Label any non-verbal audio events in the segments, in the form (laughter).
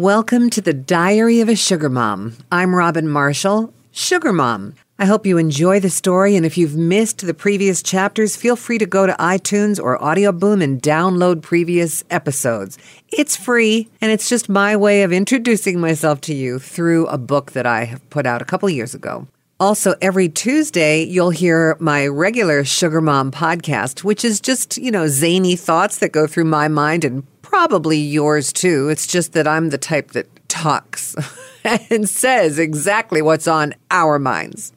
Welcome to the Diary of a Sugar Mom. I'm Robin Marshall, Sugar Mom. I hope you enjoy the story, and if you've missed the previous chapters, feel free to go to iTunes or Audio Boom and download previous episodes. It's free, and it's just my way of introducing myself to you through a book that I have put out a couple years ago. Also, every Tuesday, you'll hear my regular Sugar Mom podcast, which is just, you know, zany thoughts that go through my mind and probably yours too. It's just that I'm the type that talks (laughs) and says exactly what's on our minds.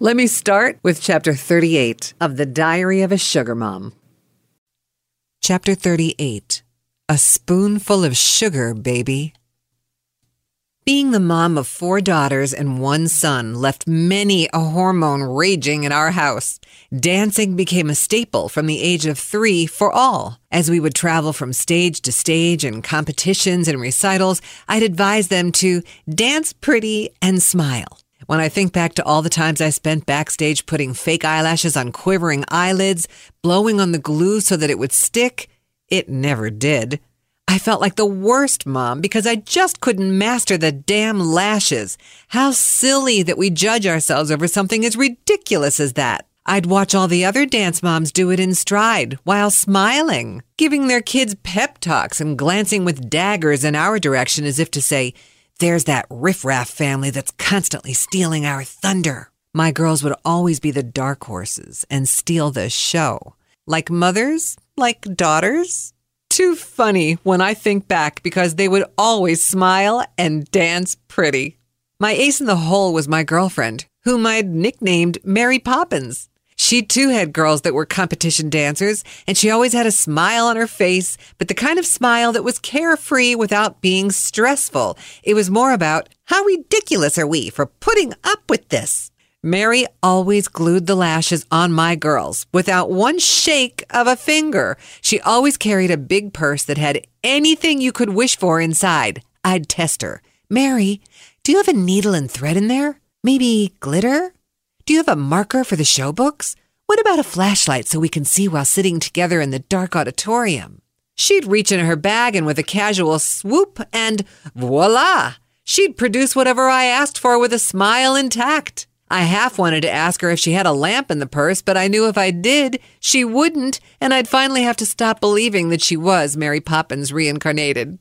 Let me start with chapter 38 of The Diary of a Sugar Mom. Chapter 38 A Spoonful of Sugar, Baby. Being the mom of four daughters and one son left many a hormone raging in our house. Dancing became a staple from the age of three for all. As we would travel from stage to stage in competitions and recitals, I'd advise them to dance pretty and smile. When I think back to all the times I spent backstage putting fake eyelashes on quivering eyelids, blowing on the glue so that it would stick, it never did. I felt like the worst mom because I just couldn't master the damn lashes. How silly that we judge ourselves over something as ridiculous as that. I'd watch all the other dance moms do it in stride while smiling, giving their kids pep talks and glancing with daggers in our direction as if to say, there's that riffraff family that's constantly stealing our thunder. My girls would always be the dark horses and steal the show. Like mothers, like daughters, too funny when I think back because they would always smile and dance pretty. My ace in the hole was my girlfriend, whom I'd nicknamed Mary Poppins. She too had girls that were competition dancers, and she always had a smile on her face, but the kind of smile that was carefree without being stressful. It was more about, how ridiculous are we for putting up with this? Mary always glued the lashes on my girls without one shake of a finger. She always carried a big purse that had anything you could wish for inside. I'd test her. Mary, do you have a needle and thread in there? Maybe glitter? Do you have a marker for the show books? What about a flashlight so we can see while sitting together in the dark auditorium? She'd reach in her bag and with a casual swoop and voila! She'd produce whatever I asked for with a smile intact. I half wanted to ask her if she had a lamp in the purse, but I knew if I did, she wouldn't, and I'd finally have to stop believing that she was Mary Poppins reincarnated.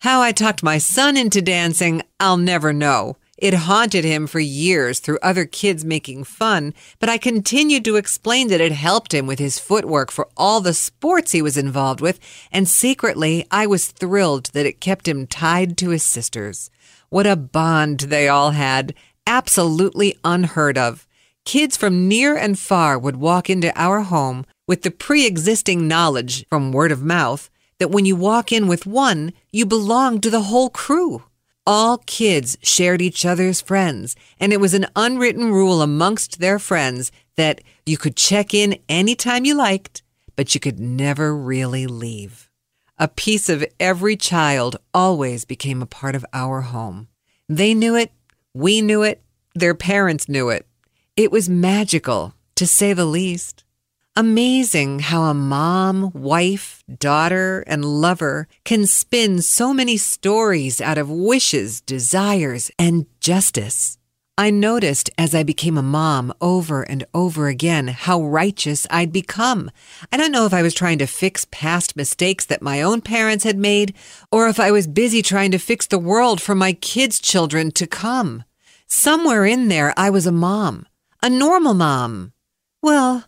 How I talked my son into dancing, I'll never know. It haunted him for years through other kids making fun, but I continued to explain that it helped him with his footwork for all the sports he was involved with, and secretly I was thrilled that it kept him tied to his sisters. What a bond they all had, absolutely unheard of. Kids from near and far would walk into our home with the pre existing knowledge from word of mouth that when you walk in with one, you belong to the whole crew. All kids shared each other's friends, and it was an unwritten rule amongst their friends that you could check in anytime you liked, but you could never really leave. A piece of every child always became a part of our home. They knew it, we knew it, their parents knew it. It was magical, to say the least. Amazing how a mom, wife, daughter, and lover can spin so many stories out of wishes, desires, and justice. I noticed as I became a mom over and over again how righteous I'd become. I don't know if I was trying to fix past mistakes that my own parents had made, or if I was busy trying to fix the world for my kids' children to come. Somewhere in there, I was a mom, a normal mom. Well,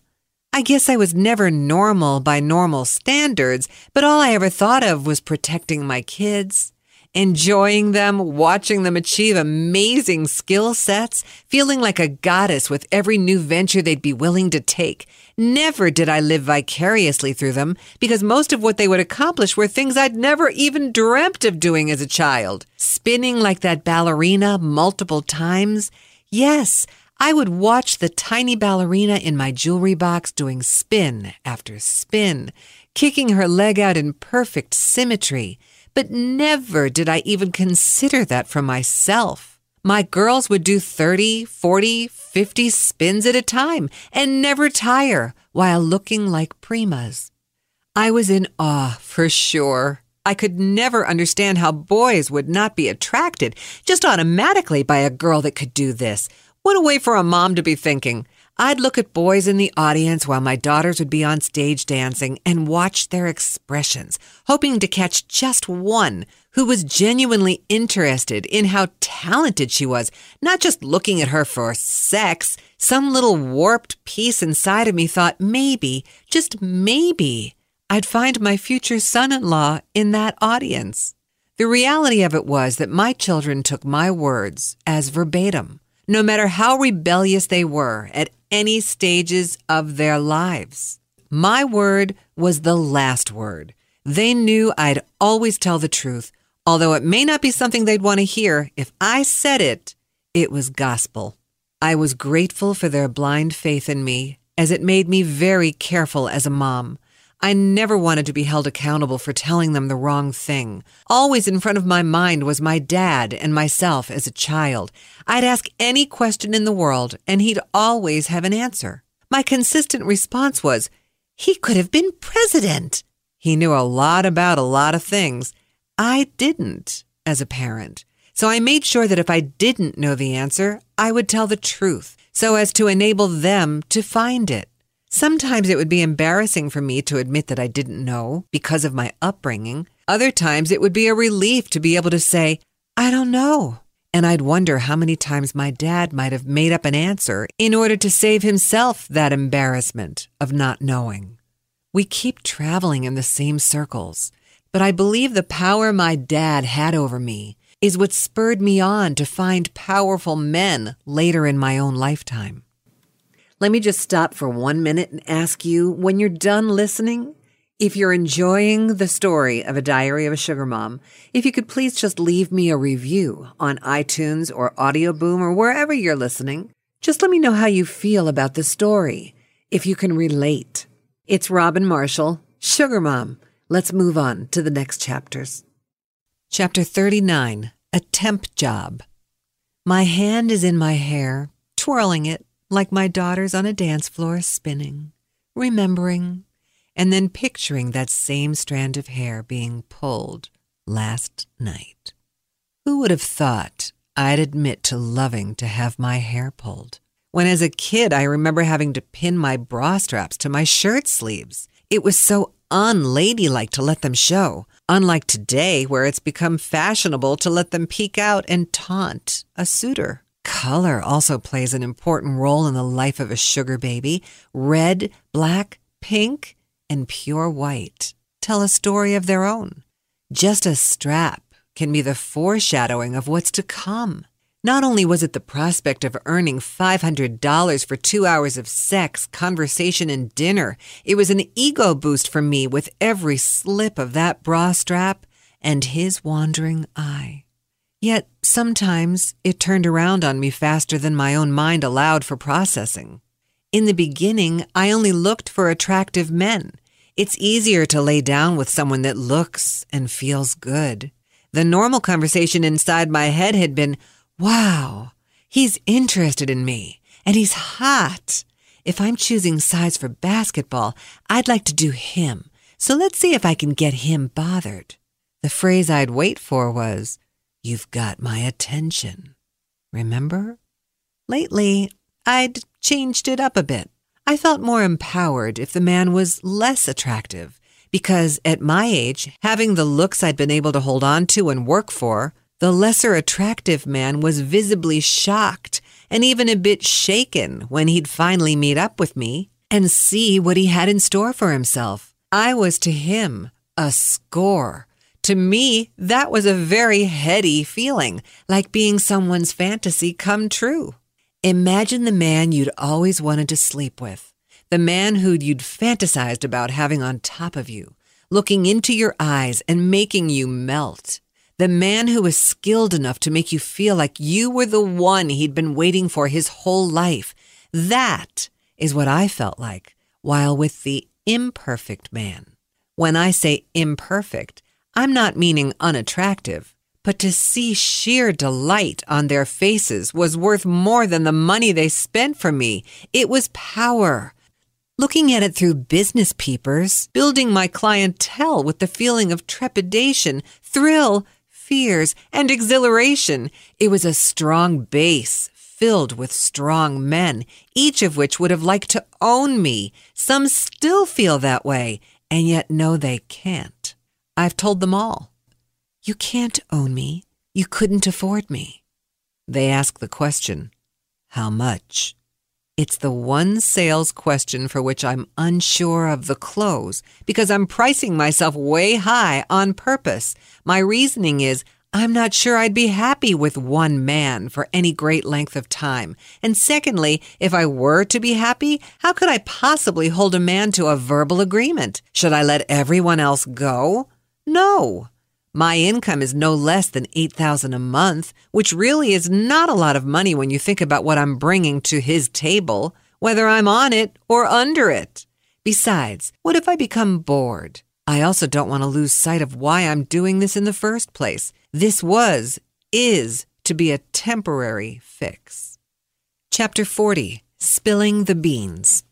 I guess I was never normal by normal standards, but all I ever thought of was protecting my kids, enjoying them, watching them achieve amazing skill sets, feeling like a goddess with every new venture they'd be willing to take. Never did I live vicariously through them because most of what they would accomplish were things I'd never even dreamt of doing as a child. Spinning like that ballerina multiple times. Yes, I would watch the tiny ballerina in my jewelry box doing spin after spin, kicking her leg out in perfect symmetry. But never did I even consider that for myself. My girls would do 30, 40, 50 spins at a time and never tire while looking like primas. I was in awe for sure. I could never understand how boys would not be attracted just automatically by a girl that could do this. What a way for a mom to be thinking. I'd look at boys in the audience while my daughters would be on stage dancing and watch their expressions, hoping to catch just one who was genuinely interested in how talented she was, not just looking at her for sex. Some little warped piece inside of me thought maybe, just maybe, I'd find my future son in law in that audience. The reality of it was that my children took my words as verbatim, no matter how rebellious they were at any stages of their lives. My word was the last word. They knew I'd always tell the truth, although it may not be something they'd want to hear. If I said it, it was gospel. I was grateful for their blind faith in me, as it made me very careful as a mom. I never wanted to be held accountable for telling them the wrong thing. Always in front of my mind was my dad and myself as a child. I'd ask any question in the world, and he'd always have an answer. My consistent response was, he could have been president. He knew a lot about a lot of things. I didn't as a parent. So I made sure that if I didn't know the answer, I would tell the truth so as to enable them to find it. Sometimes it would be embarrassing for me to admit that I didn't know because of my upbringing. Other times it would be a relief to be able to say, I don't know. And I'd wonder how many times my dad might have made up an answer in order to save himself that embarrassment of not knowing. We keep traveling in the same circles, but I believe the power my dad had over me is what spurred me on to find powerful men later in my own lifetime. Let me just stop for one minute and ask you when you're done listening, if you're enjoying the story of a diary of a sugar mom, if you could please just leave me a review on iTunes or Audio Boom or wherever you're listening. Just let me know how you feel about the story, if you can relate. It's Robin Marshall, Sugar Mom. Let's move on to the next chapters. Chapter 39 A Temp Job. My hand is in my hair, twirling it like my daughters on a dance floor spinning, remembering, and then picturing that same strand of hair being pulled last night. Who would have thought I'd admit to loving to have my hair pulled? When as a kid, I remember having to pin my bra straps to my shirt sleeves. It was so unladylike to let them show, unlike today, where it's become fashionable to let them peek out and taunt a suitor. Color also plays an important role in the life of a sugar baby. Red, black, pink, and pure white tell a story of their own. Just a strap can be the foreshadowing of what's to come. Not only was it the prospect of earning $500 for two hours of sex, conversation, and dinner, it was an ego boost for me with every slip of that bra strap and his wandering eye. Yet sometimes it turned around on me faster than my own mind allowed for processing. In the beginning, I only looked for attractive men. It's easier to lay down with someone that looks and feels good. The normal conversation inside my head had been, wow, he's interested in me and he's hot. If I'm choosing sides for basketball, I'd like to do him. So let's see if I can get him bothered. The phrase I'd wait for was, You've got my attention. Remember? Lately, I'd changed it up a bit. I felt more empowered if the man was less attractive, because at my age, having the looks I'd been able to hold on to and work for, the lesser attractive man was visibly shocked and even a bit shaken when he'd finally meet up with me and see what he had in store for himself. I was to him a score to me, that was a very heady feeling, like being someone's fantasy come true. Imagine the man you'd always wanted to sleep with, the man who you'd fantasized about having on top of you, looking into your eyes and making you melt. The man who was skilled enough to make you feel like you were the one he'd been waiting for his whole life. That is what I felt like while with the imperfect man. When I say imperfect, I'm not meaning unattractive, but to see sheer delight on their faces was worth more than the money they spent for me. It was power. looking at it through business peepers, building my clientele with the feeling of trepidation, thrill, fears, and exhilaration. It was a strong base filled with strong men, each of which would have liked to own me. Some still feel that way, and yet know they can't. I've told them all. You can't own me. You couldn't afford me. They ask the question, How much? It's the one sales question for which I'm unsure of the close because I'm pricing myself way high on purpose. My reasoning is I'm not sure I'd be happy with one man for any great length of time. And secondly, if I were to be happy, how could I possibly hold a man to a verbal agreement? Should I let everyone else go? No. My income is no less than 8000 a month, which really is not a lot of money when you think about what I'm bringing to his table, whether I'm on it or under it. Besides, what if I become bored? I also don't want to lose sight of why I'm doing this in the first place. This was, is, to be a temporary fix. Chapter 40 Spilling the Beans.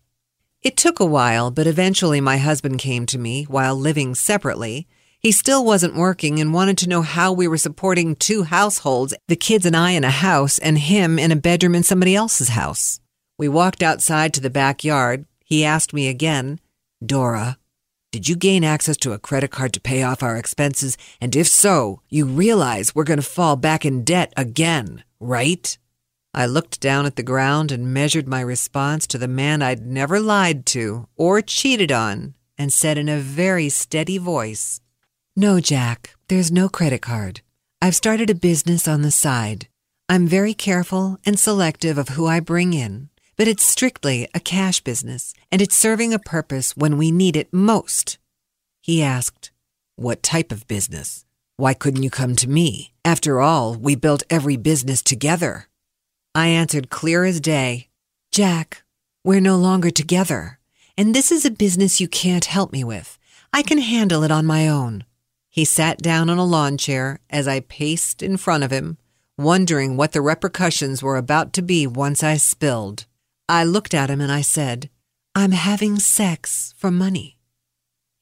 It took a while, but eventually my husband came to me while living separately he still wasn't working and wanted to know how we were supporting two households, the kids and I in a house and him in a bedroom in somebody else's house. We walked outside to the backyard. He asked me again, Dora, did you gain access to a credit card to pay off our expenses? And if so, you realize we're going to fall back in debt again, right? I looked down at the ground and measured my response to the man I'd never lied to or cheated on and said in a very steady voice, no, Jack, there's no credit card. I've started a business on the side. I'm very careful and selective of who I bring in, but it's strictly a cash business, and it's serving a purpose when we need it most. He asked, What type of business? Why couldn't you come to me? After all, we built every business together. I answered clear as day, Jack, we're no longer together, and this is a business you can't help me with. I can handle it on my own. He sat down on a lawn chair as I paced in front of him, wondering what the repercussions were about to be once I spilled. I looked at him and I said, I'm having sex for money.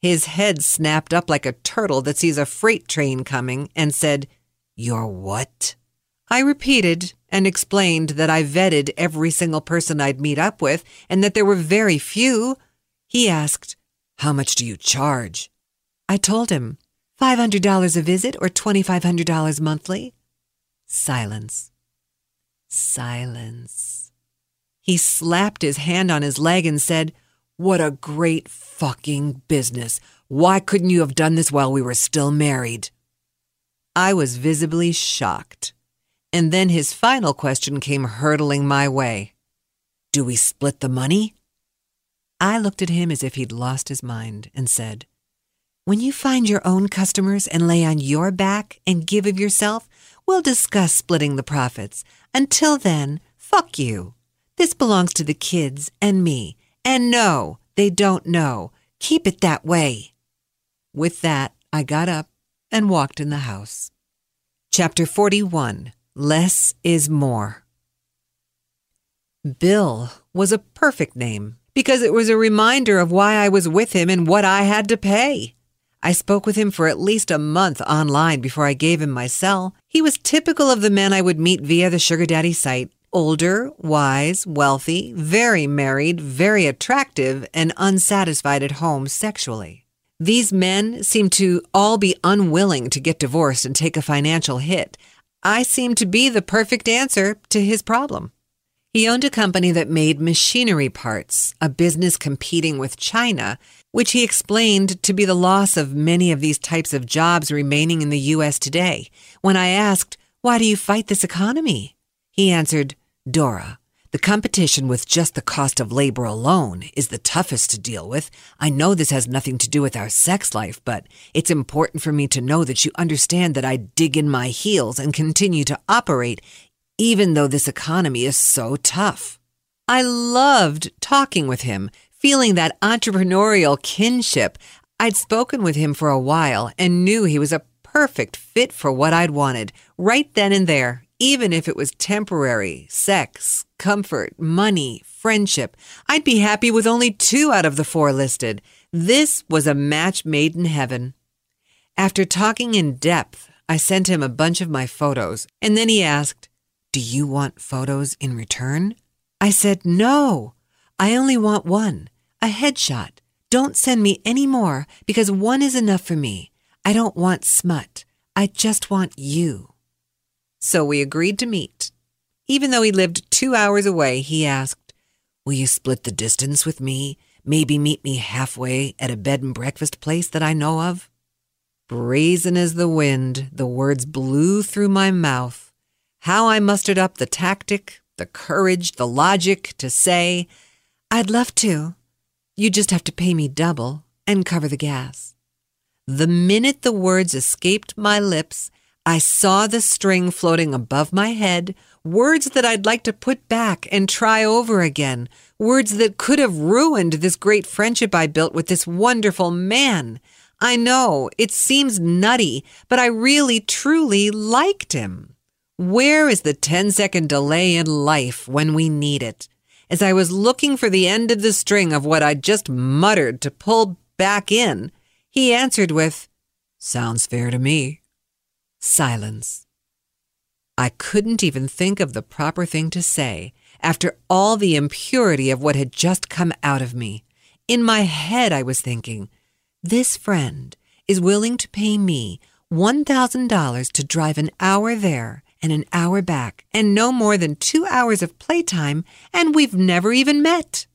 His head snapped up like a turtle that sees a freight train coming and said, You're what? I repeated and explained that I vetted every single person I'd meet up with and that there were very few. He asked, How much do you charge? I told him $500 a visit or $2,500 monthly? Silence. Silence. He slapped his hand on his leg and said, What a great fucking business. Why couldn't you have done this while we were still married? I was visibly shocked. And then his final question came hurtling my way Do we split the money? I looked at him as if he'd lost his mind and said, when you find your own customers and lay on your back and give of yourself, we'll discuss splitting the profits. Until then, fuck you. This belongs to the kids and me. And no, they don't know. Keep it that way. With that, I got up and walked in the house. Chapter 41 Less is More. Bill was a perfect name because it was a reminder of why I was with him and what I had to pay. I spoke with him for at least a month online before I gave him my cell. He was typical of the men I would meet via the Sugar Daddy site. Older, wise, wealthy, very married, very attractive, and unsatisfied at home sexually. These men seemed to all be unwilling to get divorced and take a financial hit. I seemed to be the perfect answer to his problem. He owned a company that made machinery parts, a business competing with China, which he explained to be the loss of many of these types of jobs remaining in the U.S. today. When I asked, Why do you fight this economy? He answered, Dora, the competition with just the cost of labor alone is the toughest to deal with. I know this has nothing to do with our sex life, but it's important for me to know that you understand that I dig in my heels and continue to operate even though this economy is so tough. I loved talking with him, feeling that entrepreneurial kinship. I'd spoken with him for a while and knew he was a perfect fit for what I'd wanted right then and there, Even if it was temporary, sex, comfort, money, friendship, I'd be happy with only two out of the four listed. This was a match made in heaven. After talking in depth, I sent him a bunch of my photos, and then he asked, Do you want photos in return? I said, No, I only want one, a headshot. Don't send me any more because one is enough for me. I don't want smut. I just want you. So we agreed to meet. Even though he lived two hours away, he asked, Will you split the distance with me? Maybe meet me halfway at a bed and breakfast place that I know of? Brazen as the wind, the words blew through my mouth. How I mustered up the tactic, the courage, the logic to say, I'd love to. You just have to pay me double and cover the gas. The minute the words escaped my lips, I saw the string floating above my head, words that I'd like to put back and try over again, words that could have ruined this great friendship I built with this wonderful man. I know it seems nutty, but I really truly liked him. Where is the 10 second delay in life when we need it? As I was looking for the end of the string of what I'd just muttered to pull back in, he answered with, Sounds fair to me. Silence. I couldn't even think of the proper thing to say after all the impurity of what had just come out of me. In my head, I was thinking, this friend is willing to pay me $1,000 to drive an hour there and an hour back and no more than two hours of playtime, and we've never even met.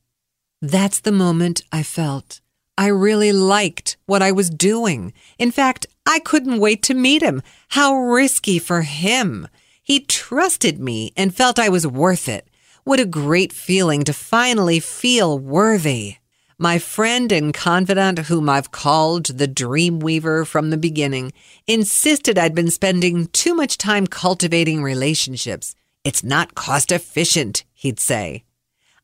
That's the moment I felt. I really liked what I was doing. In fact, I couldn't wait to meet him. How risky for him. He trusted me and felt I was worth it. What a great feeling to finally feel worthy. My friend and confidant, whom I've called the dream weaver from the beginning, insisted I'd been spending too much time cultivating relationships. It's not cost efficient, he'd say.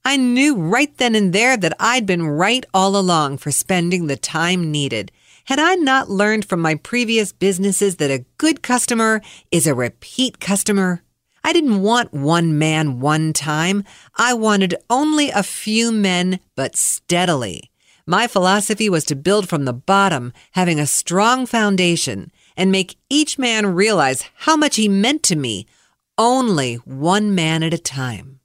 I knew right then and there that I'd been right all along for spending the time needed. Had I not learned from my previous businesses that a good customer is a repeat customer? I didn't want one man one time. I wanted only a few men, but steadily. My philosophy was to build from the bottom, having a strong foundation, and make each man realize how much he meant to me, only one man at a time.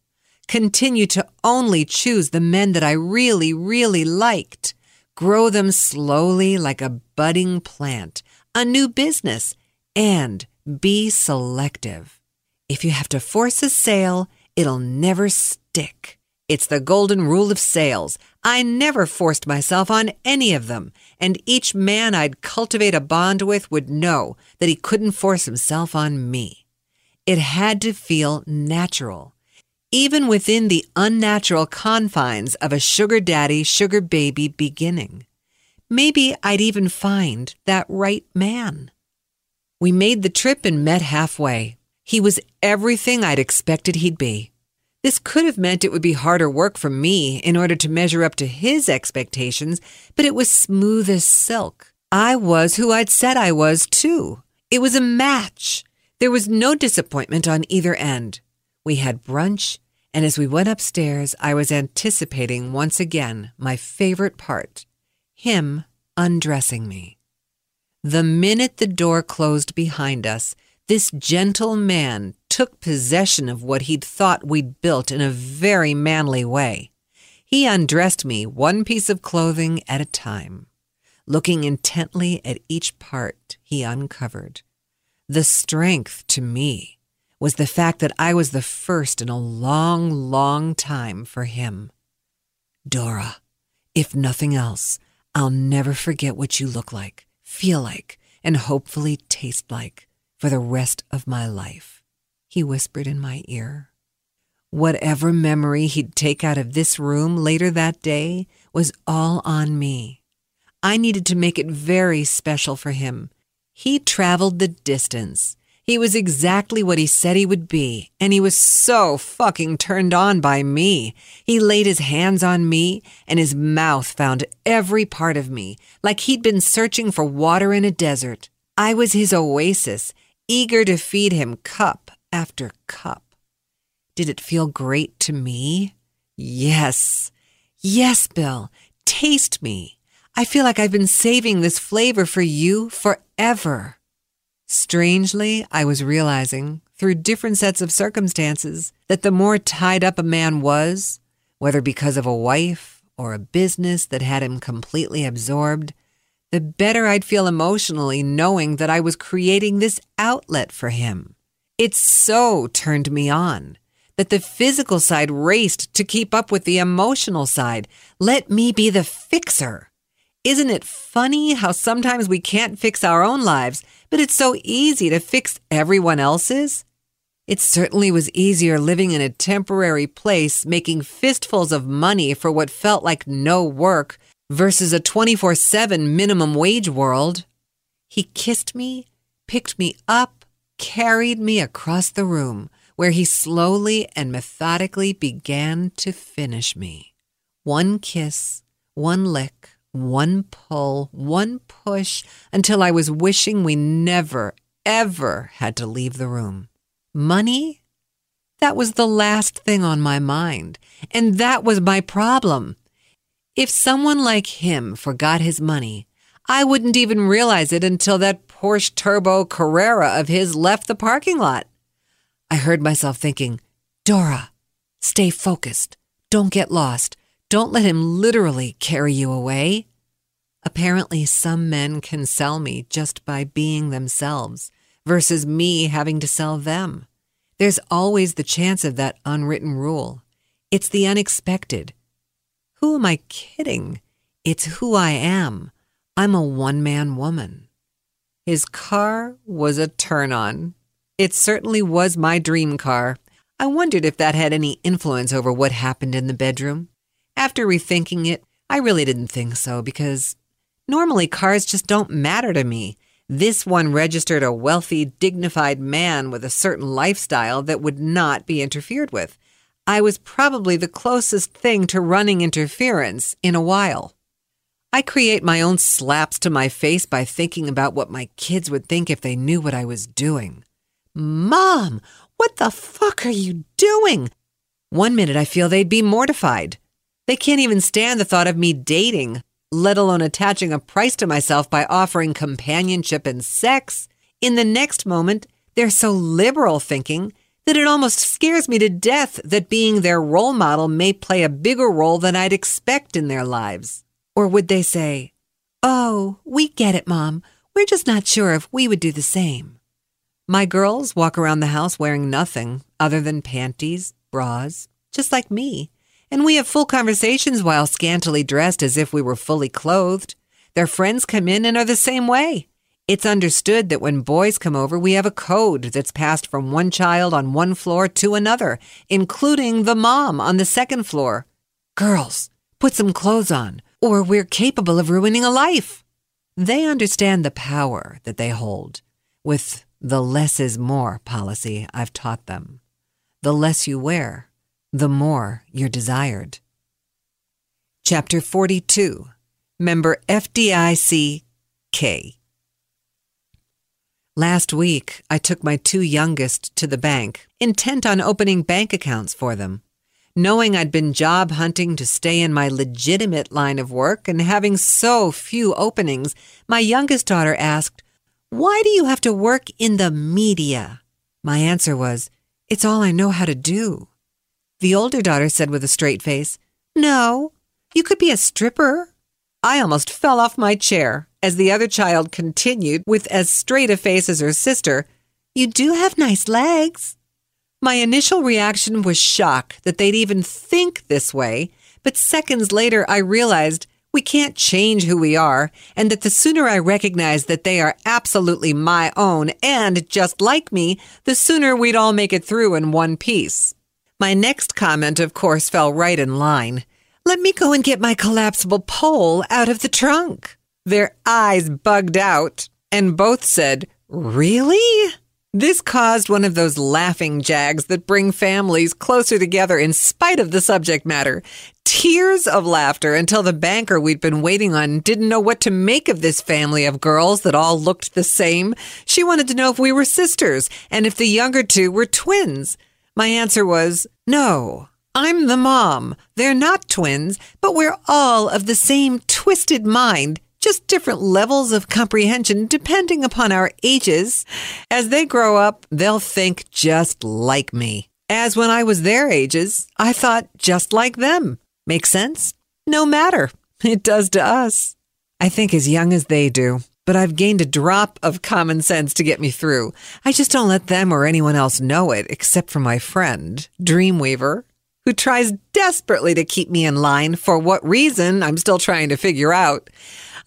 Continue to only choose the men that I really, really liked. Grow them slowly like a budding plant, a new business, and be selective. If you have to force a sale, it'll never stick. It's the golden rule of sales. I never forced myself on any of them, and each man I'd cultivate a bond with would know that he couldn't force himself on me. It had to feel natural, even within the unnatural confines of a sugar daddy, sugar baby beginning. Maybe I'd even find that right man. We made the trip and met halfway. He was everything I'd expected he'd be. This could have meant it would be harder work for me in order to measure up to his expectations, but it was smooth as silk. I was who I'd said I was, too. It was a match. There was no disappointment on either end. We had brunch, and as we went upstairs, I was anticipating once again my favorite part him undressing me. The minute the door closed behind us, this gentle man took possession of what he'd thought we'd built in a very manly way. He undressed me one piece of clothing at a time, looking intently at each part he uncovered. The strength to me was the fact that I was the first in a long, long time for him. Dora, if nothing else, I'll never forget what you look like, feel like, and hopefully taste like for the rest of my life, he whispered in my ear. Whatever memory he'd take out of this room later that day was all on me. I needed to make it very special for him. He traveled the distance. He was exactly what he said he would be, and he was so fucking turned on by me. He laid his hands on me, and his mouth found every part of me, like he'd been searching for water in a desert. I was his oasis, eager to feed him cup after cup. Did it feel great to me? Yes. Yes, Bill. Taste me. I feel like I've been saving this flavor for you forever. Strangely, I was realizing, through different sets of circumstances, that the more tied up a man was, whether because of a wife or a business that had him completely absorbed, the better I'd feel emotionally knowing that I was creating this outlet for him. It so turned me on that the physical side raced to keep up with the emotional side. Let me be the fixer. Isn't it funny how sometimes we can't fix our own lives, but it's so easy to fix everyone else's? It certainly was easier living in a temporary place, making fistfuls of money for what felt like no work versus a 24 7 minimum wage world. He kissed me, picked me up, carried me across the room, where he slowly and methodically began to finish me. One kiss, one lick, one pull, one push, until I was wishing we never, ever had to leave the room. Money? That was the last thing on my mind, and that was my problem. If someone like him forgot his money, I wouldn't even realize it until that Porsche Turbo Carrera of his left the parking lot. I heard myself thinking, Dora, stay focused. Don't get lost. Don't let him literally carry you away. Apparently, some men can sell me just by being themselves versus me having to sell them. There's always the chance of that unwritten rule. It's the unexpected. Who am I kidding? It's who I am. I'm a one man woman. His car was a turn on. It certainly was my dream car. I wondered if that had any influence over what happened in the bedroom. After rethinking it, I really didn't think so because normally cars just don't matter to me. This one registered a wealthy, dignified man with a certain lifestyle that would not be interfered with. I was probably the closest thing to running interference in a while. I create my own slaps to my face by thinking about what my kids would think if they knew what I was doing. Mom, what the fuck are you doing? One minute I feel they'd be mortified. They can't even stand the thought of me dating, let alone attaching a price to myself by offering companionship and sex. In the next moment, they're so liberal thinking that it almost scares me to death that being their role model may play a bigger role than I'd expect in their lives. Or would they say, Oh, we get it, Mom. We're just not sure if we would do the same. My girls walk around the house wearing nothing other than panties, bras, just like me. And we have full conversations while scantily dressed as if we were fully clothed. Their friends come in and are the same way. It's understood that when boys come over, we have a code that's passed from one child on one floor to another, including the mom on the second floor. Girls, put some clothes on, or we're capable of ruining a life. They understand the power that they hold. With the less is more policy I've taught them. The less you wear, the more you're desired. Chapter 42 Member FDIC K. Last week, I took my two youngest to the bank, intent on opening bank accounts for them. Knowing I'd been job hunting to stay in my legitimate line of work and having so few openings, my youngest daughter asked, why do you have to work in the media? My answer was, It's all I know how to do. The older daughter said with a straight face, No, you could be a stripper. I almost fell off my chair as the other child continued with as straight a face as her sister, You do have nice legs. My initial reaction was shock that they'd even think this way, but seconds later I realized we can't change who we are, and that the sooner I recognize that they are absolutely my own and just like me, the sooner we'd all make it through in one piece. My next comment, of course, fell right in line. Let me go and get my collapsible pole out of the trunk. Their eyes bugged out, and both said, Really? This caused one of those laughing jags that bring families closer together in spite of the subject matter. tears of laughter until the banker we'd been waiting on didn't know what to make of this family of girls that all looked the same. She wanted to know if we were sisters and if the younger two were twins. My answer was, no, I'm the mom. They're not twins, but we're all of the same twisted mind, just different levels of comprehension depending upon our ages. As they grow up, they'll think just like me. As when I was their ages, I thought just like them. Make sense? No matter. (laughs) It does to us. I think as young as they do, but I've gained a drop of common sense to get me through. I just don't let them or anyone else know it, except for my friend, Dreamweaver who tries desperately to keep me in line for what reason I'm still trying to figure out.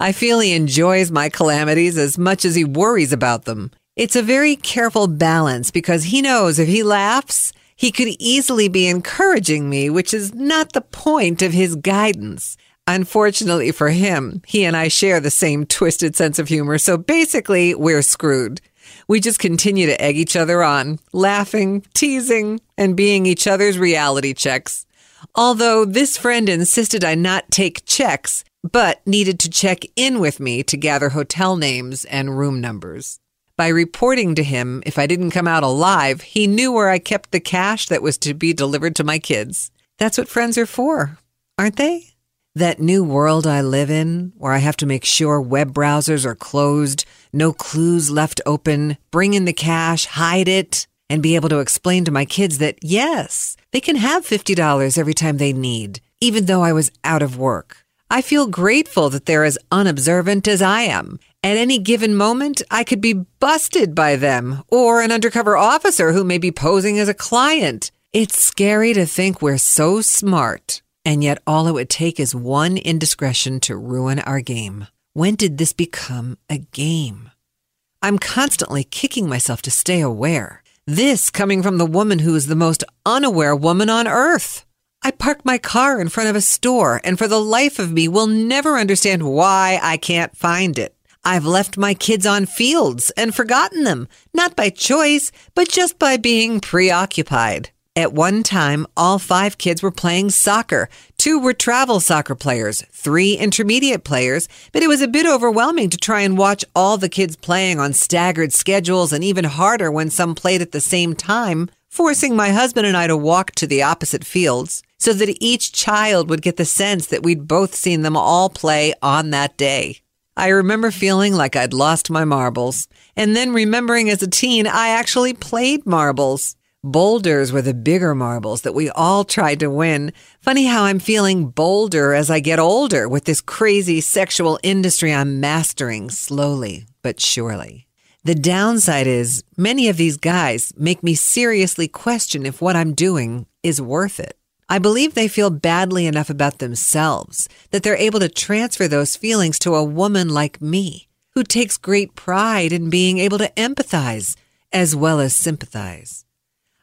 I feel he enjoys my calamities as much as he worries about them. It's a very careful balance because he knows if he laughs, he could easily be encouraging me, which is not the point of his guidance. Unfortunately for him, he and I share the same twisted sense of humor, so basically, we're screwed. We just continue to egg each other on, laughing, teasing, and being each other's reality checks. Although this friend insisted I not take checks, but needed to check in with me to gather hotel names and room numbers. By reporting to him if I didn't come out alive, he knew where I kept the cash that was to be delivered to my kids. That's what friends are for, aren't they? That new world I live in, where I have to make sure web browsers are closed no clues left open, bring in the cash, hide it, and be able to explain to my kids that yes, they can have $50 every time they need, even though I was out of work. I feel grateful that they're as unobservant as I am. At any given moment, I could be busted by them or an undercover officer who may be posing as a client. It's scary to think we're so smart, and yet all it would take is one indiscretion to ruin our game. When did this become a game? I'm constantly kicking myself to stay aware. This coming from the woman who is the most unaware woman on earth. I park my car in front of a store and for the life of me will never understand why I can't find it. I've left my kids on fields and forgotten them, not by choice, but just by being preoccupied. At one time, all five kids were playing soccer. Two were travel soccer players, three intermediate players, but it was a bit overwhelming to try and watch all the kids playing on staggered schedules and even harder when some played at the same time, forcing my husband and I to walk to the opposite fields so that each child would get the sense that we'd both seen them all play on that day. I remember feeling like I'd lost my marbles, and then remembering as a teen I actually played marbles. Boulders were the bigger marbles that we all tried to win. Funny how I'm feeling bolder as I get older with this crazy sexual industry I'm mastering slowly but surely. The downside is many of these guys make me seriously question if what I'm doing is worth it. I believe they feel badly enough about themselves that they're able to transfer those feelings to a woman like me, who takes great pride in being able to empathize as well as sympathize.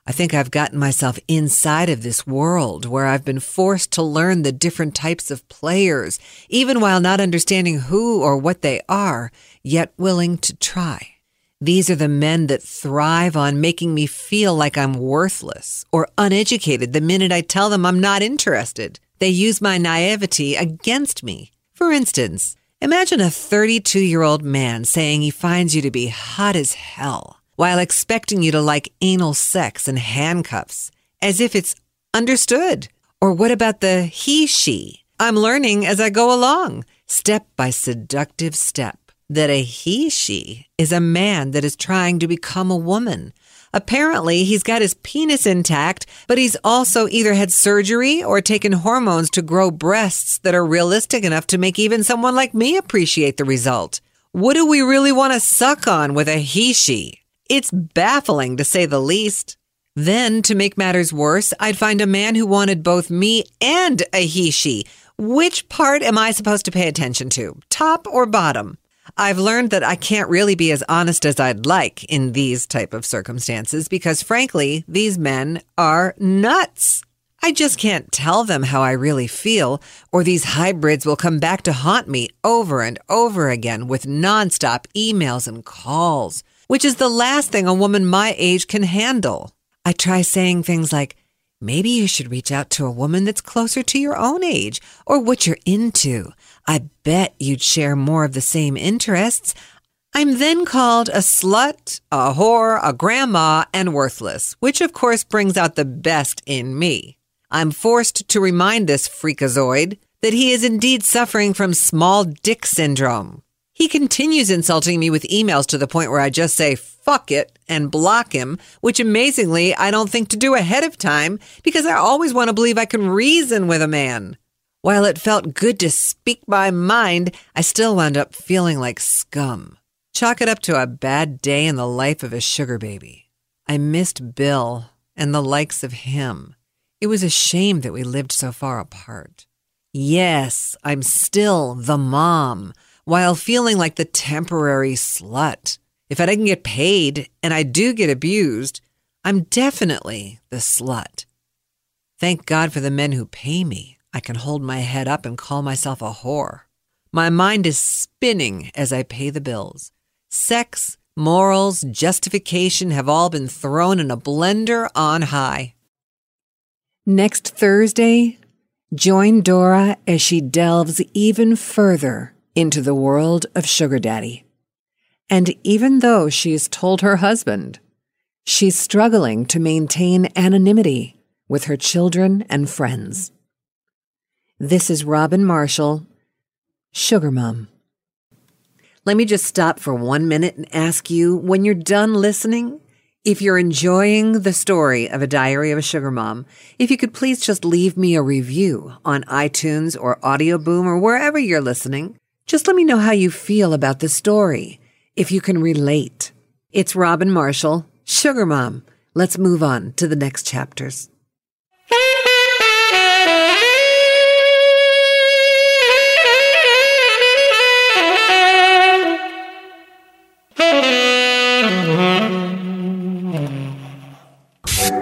I think I've gotten myself inside of this world where I've been forced to learn the different types of players, even while not understanding who or what they are, yet willing to try. These are the men that thrive on making me feel like I'm worthless or uneducated the minute I tell them I'm not interested. They use my naivety against me. For instance, imagine a 32 year old man saying he finds you to be hot as hell while expecting you to like anal sex and handcuffs, as if it's understood. Or what about the he she? I'm learning as I go along, step by seductive step, that a he she is a man that is trying to become a woman. Apparently, he's got his penis intact, but he's also either had surgery or taken hormones to grow breasts that are realistic enough to make even someone like me appreciate the result. What do we really want to suck on with a he she? It's baffling to say the least. Then, to make matters worse, I'd find a man who wanted both me and a he she. Which part am I supposed to pay attention to, top or bottom? I've learned that I can't really be as honest as I'd like in these type of circumstances because frankly, these men are nuts. I just can't tell them how I really feel, or these hybrids will come back to haunt me over and over again with nonstop emails and calls which is the last thing a woman my age can handle. I try saying things like, Maybe you should reach out to a woman that's closer to your own age or what you're into. I bet you'd share more of the same interests. I'm then called a slut, a whore, a grandma, and worthless, which of course brings out the best in me. I'm forced to remind this freakazoid that he is indeed suffering from small dick syndrome. He continues insulting me with emails to the point where I just say fuck it and block him, which amazingly I don't think to do ahead of time because I always want to believe I can reason with a man. While it felt good to speak my mind, I still wound up feeling like scum. Chalk it up to a bad day in the life of a sugar baby. I missed Bill and the likes of him. It was a shame that we lived so far apart. Yes, I'm still the mom while feeling like the temporary slut. If I didn't get paid and I do get abused, I'm definitely the slut. Thank God for the men who pay me. I can hold my head up and call myself a whore. My mind is spinning as I pay the bills. Sex, morals, justification have all been thrown in a blender on high. Next Thursday, join Dora as she delves even further into the world of Sugar Daddy. And even though she's told her husband, she's struggling to maintain anonymity with her children and friends. This is Robin Marshall, Sugar Mom. Let me just stop for one minute and ask you when you're done listening, if you're enjoying the story of a diary of a sugar mom, if you could please just leave me a review on iTunes or Audioboom or wherever you're listening. Just let me know how you feel about the story, if you can relate. It's Robin Marshall, Sugar Mom. Let's move on to the next chapters.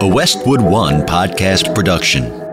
A Westwood One podcast production.